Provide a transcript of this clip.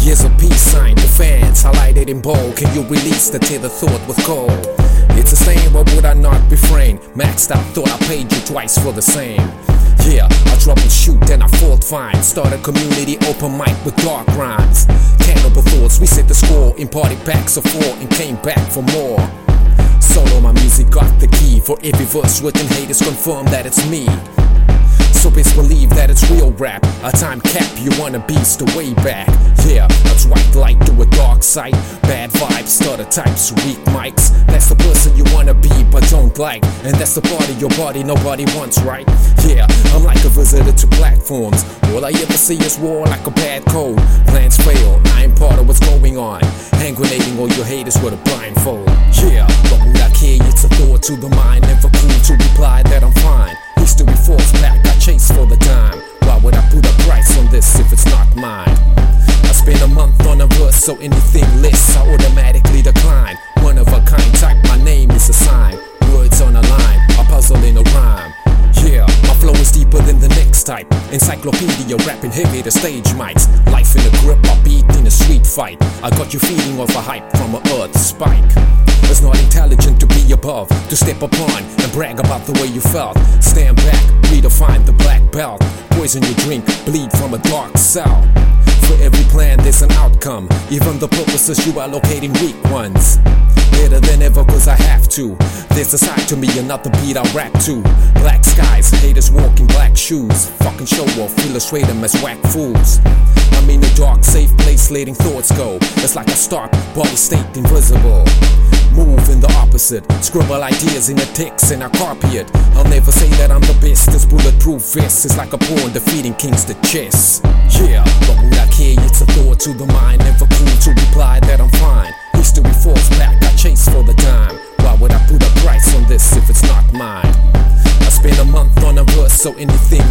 Here's a peace sign to fans, highlighted in bold. Can you release the the thought with cold? It's the same, but would I not refrain? Maxed out, thought I paid you twice for the same. Yeah, I troubleshoot, then I fault find. Start a community open mic with dark rhymes. Cannibal thoughts, we set the score, imparted packs of four, and came back for more. Solo, my music got the key for every verse written. Haters confirm that it's me. So best believe that it's real rap. A time cap, you wanna beast the way back. Yeah, a white light to a dark side. Bad vibes, stutter types, weak mics. That's the person you wanna be, but don't like. And that's the part of your body nobody wants, right? Yeah, I'm like a visitor to platforms. All I ever see is war like a bad cold. Plans fail, I ain't part of what's going on. Hand grenading all your haters with a blindfold. Yeah, but would I care? It's a thought to the mind. Never cool to reply that I'm fine. So anything less, I automatically decline. One of a kind type, my name is a sign. Words on a line, a puzzle in a rhyme. Yeah, my flow is deeper than the next type. Encyclopedia rapping heavy the stage mics. Life in a grip, I beat in a street fight. I got you feeding off a hype from a earth spike. It's not intelligent to be above, to step upon and brag about the way you felt. Stand back, redefine the black belt. Poison your drink, bleed from a dark cell. For every plan, there's an outcome. Even the purposes you allocate in weak ones. Better than ever, cause I have to. There's a side to me, and not the beat I rap to. Black skies, haters walking black shoes. Fucking show off, illustrate them as whack fools. I'm in a dark, safe place, letting thoughts go. It's like a stark body state invisible. Move in the opposite, scribble ideas in the text and I copy it. I'll never say that I'm the best. This bulletproof vest is like a pawn defeating kings to chess. Yeah, but would I care? It's a thought to the mind. Never cool to reply that I'm fine. History falls back, I chase for the dime. Why would I put a price on this if it's not mine? I spend a month on a verse, so anything